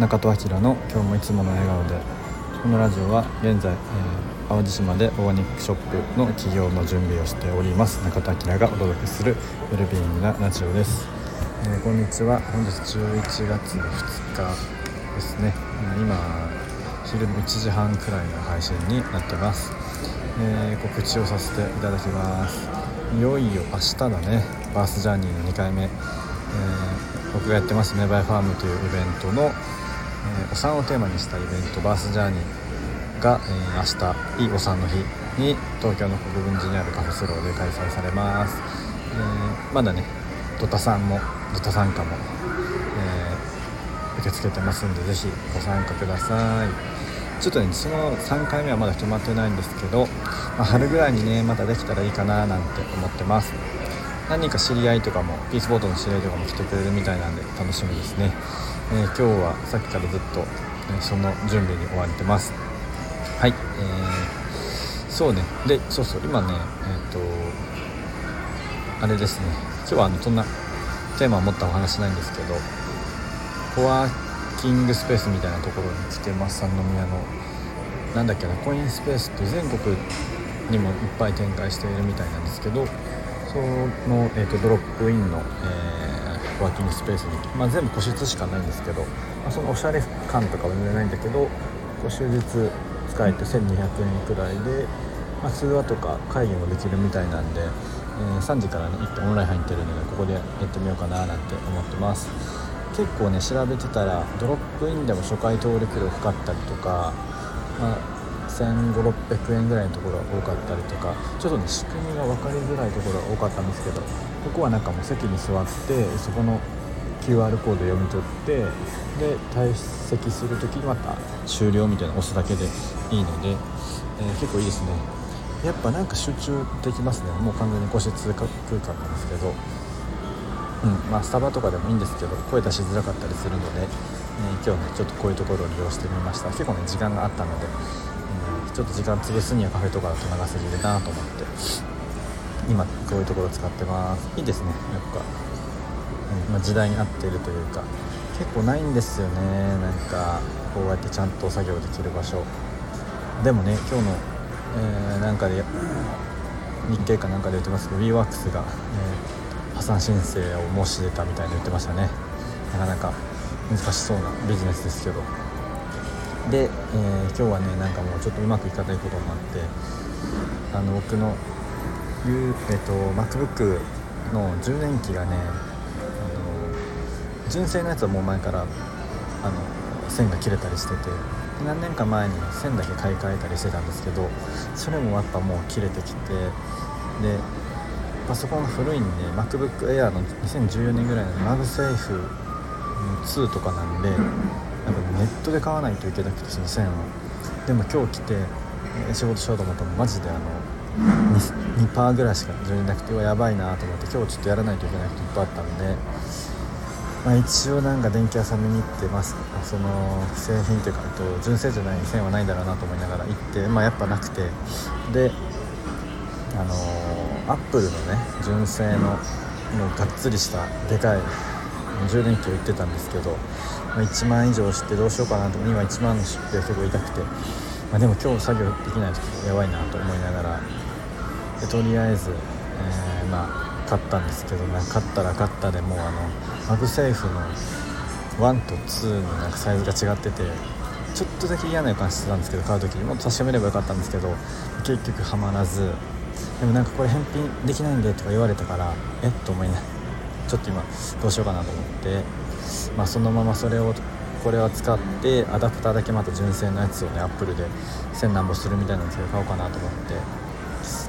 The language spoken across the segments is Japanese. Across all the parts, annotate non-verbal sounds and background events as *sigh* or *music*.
中戸明の今日もいつもの笑顔で。このラジオは現在、えー、淡路島でオーガニックショップの起業の準備をしております。中戸明がお届けするウェルビーイングなラジオです、えー、こんにちは。本日11月2日ですね。今昼の1時半くらいの配信になってます、えー、告知をさせていただきます。いよいよ明日だね。バースジャーニーの2回目、え、僕がやってますメバイファームというイベントのえー、お産をテーマにしたイベントバースジャーニーが、え、明日いいお産の日に東京の国分寺にあるカフェスローで開催されます、え、まだねドタさんもドタ参加も、えー、受け付けてますんで是非ご参加ください。ちょっとねその3回目はまだ決まってないんですけど、まあ、春ぐらいにねまたできたらいいかななんて思ってます。何人か知り合いとかもピースボートの知り合いとかも来てくれるみたいなんで楽しみですね。えー、今日はさっきからずっと、えその準備に追われてます。はい、えー、そうね。でそうそう今ねえっ、とあれですね。今日はあのそんなテーマを持ったお話ないんですけどコワーキングスペースみたいなところに来てます三宮のなんだっけなコインスペースって全国にもいっぱい展開しているみたいなんですけどその、えーと、ドロップインの、えーワーキングスペースに、まあ、全部個室しかないんですけど、まあ、そのおしゃれ感とかは全然ないんだけど終日使えて1200円くらいで、まあ、通話とか会議もできるみたいなんで、えー、3時からね1本オンライン入ってるのでここでやってみようかななんて思ってます。結構ね調べてたらドロップインでも初回登録料かかったりとか、まあ1500600円ぐらいのところが多かったりとかちょっとね仕組みが分かりづらいところが多かったんですけどここはなんかもう席に座ってそこの QR コード読み取ってで退席する時にまた終了みたいなの押すだけでいいので、えー、結構いいですね。やっぱなんか集中できますね。もう完全に個室空間なんですけど。うんまあスタバとかでもいいんですけど声出しづらかったりするので、えー、今日ねちょっとこういうところを利用してみました。結構ね時間があったので、ちょっと時間潰すにはカフェとかだと長すぎるなと思って今こういうところ使ってます。いいですね。やっぱ、うんまあ、時代に合っているというか結構ないんですよね。なんかこうやってちゃんと作業できる場所。でもね今日の、えー、なんかで *coughs* 日経かなんかで言ってますけど WeWorks が、えー、破産申請を申し出たみたいに言ってましたね。なかなか難しそうなビジネスですけど。で、えー、今日はねなんかもうちょっとうまくいかないこともあってあの僕の、えーと、MacBook の充電器がねあの純正のやつはもう前からあの線が切れたりしてて何年か前に線だけ買い替えたりしてたんですけどそれもやっぱもう切れてきてでパソコンが古いんで MacBook Air の2014年ぐらいの MagSafe 2とかなんでなんかネットで買わないといけなくてその線を。でも今日来て仕事しようと思ったらマジであの 2%, ぐらいしか充電なくてやばいなと思って今日ちょっとやらないといけないこといっぱいあったんで、まあ、一応なんか電気屋さん見に行ってます。その製品というかと純正じゃない線はないんだろうなと思いながら行って、まあ、やっぱなくて。であのアップルのね純正のもうがっつりしたでかい充電器を売ってたんですけど、1万以上してどうしようかなと今1万の出費が結構痛くて、まあ、でも今日作業できないとやばいなと思いながら。でとりあえず、えー、まあ買ったんですけどね買ったら買ったでもうあの MagSafe の1と2のなんかサイズが違っててちょっとだけ嫌な予感してたんですけど買う時に。もっと確かめればよかったんですけど結局はまらず。でもなんかこれ返品できないんでとか言われたからえっと思いなちょっと今どうしようかなと思って。まあそのままそれをこれは使ってアダプターだけまた純正のやつをねアップルで1000何本するみたいなんで買おうかなと思って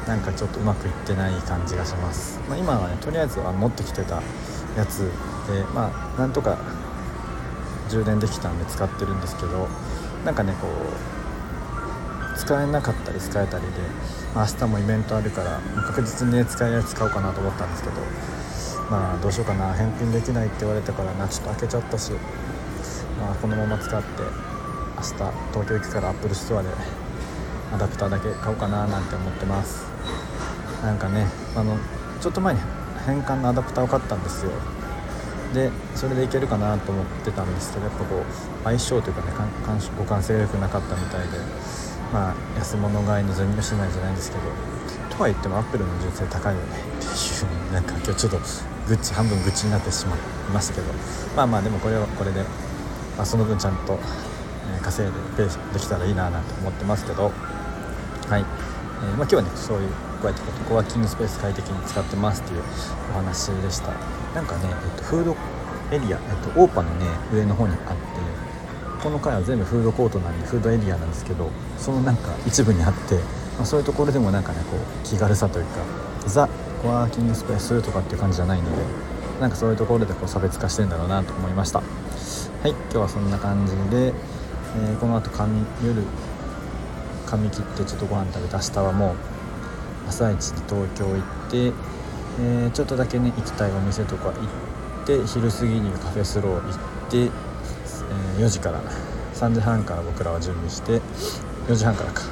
なんかちょっとうまくいってない感じがします、まあ、今はねとりあえずは持ってきてたやつでまあなんとか充電できたんで使ってるんですけどなんかねこう使えなかったり使えたりで、まあ、明日もイベントあるから確実に、ね、使えるやつ買おうかなと思ったんですけどまあどうしようかな。返品できないって言われたからな。ちょっと開けちゃったし、まあ、このまま使って明日東京行くから Apple Store でアダプターだけ買おうかななんて思ってます。なんかねあのちょっと前に変換のアダプターを買ったんですよ。でそれでいけるかなと思ってたんですけどやっぱこう相性というかね互換性が良くなかったみたいでまあ安物買いの銭しないじゃないんですけどとは言ってもアップルの純正高いよねっていうなんか今日ちょっとグッチ半分愚痴になってしまいましたけどまあまあでもこれはこれで、まあ、その分ちゃんと、え稼いでペースできたらいいななんて思ってますけどはい、えー、まあ、今日はねそういうこうやってコワーキングスペース快適に使ってますっていうお話でした。なんかね、えっと、フードエリア、えっと、オーパのね上の方にあってこの階は全部フードコートなんでフードエリアなんですけどそのなんか一部にあって、まあ、そういうところでもなんかねこう気軽さというかザ・コワーキングスペースとかっていう感じじゃないのでなんかそういうところでこう差別化してんだろうなと思いました。はい今日はそんな感じで、えー、この後夜髪切ってちょっとご飯食べて明日はもう朝一で東京行って、えー、ちょっとだけね行きたいお店とか行って昼過ぎにカフェスロー行って、えー、4時から3時半から僕らは準備して4時半からか、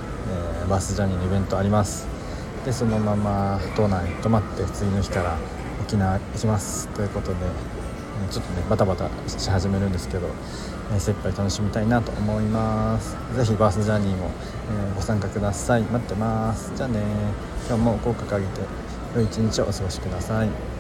えー、バスジャーニーのイベントあります。でそのまま島内に泊まって次の日から沖縄行きます。ということでちょっとねバタバタし始めるんですけど、えー、精一杯楽しみたいなと思います。是非バースジャーニーも、えー、ご参加ください。待ってます。じゃあね。今日も口角上げて良い一日をお過ごしください。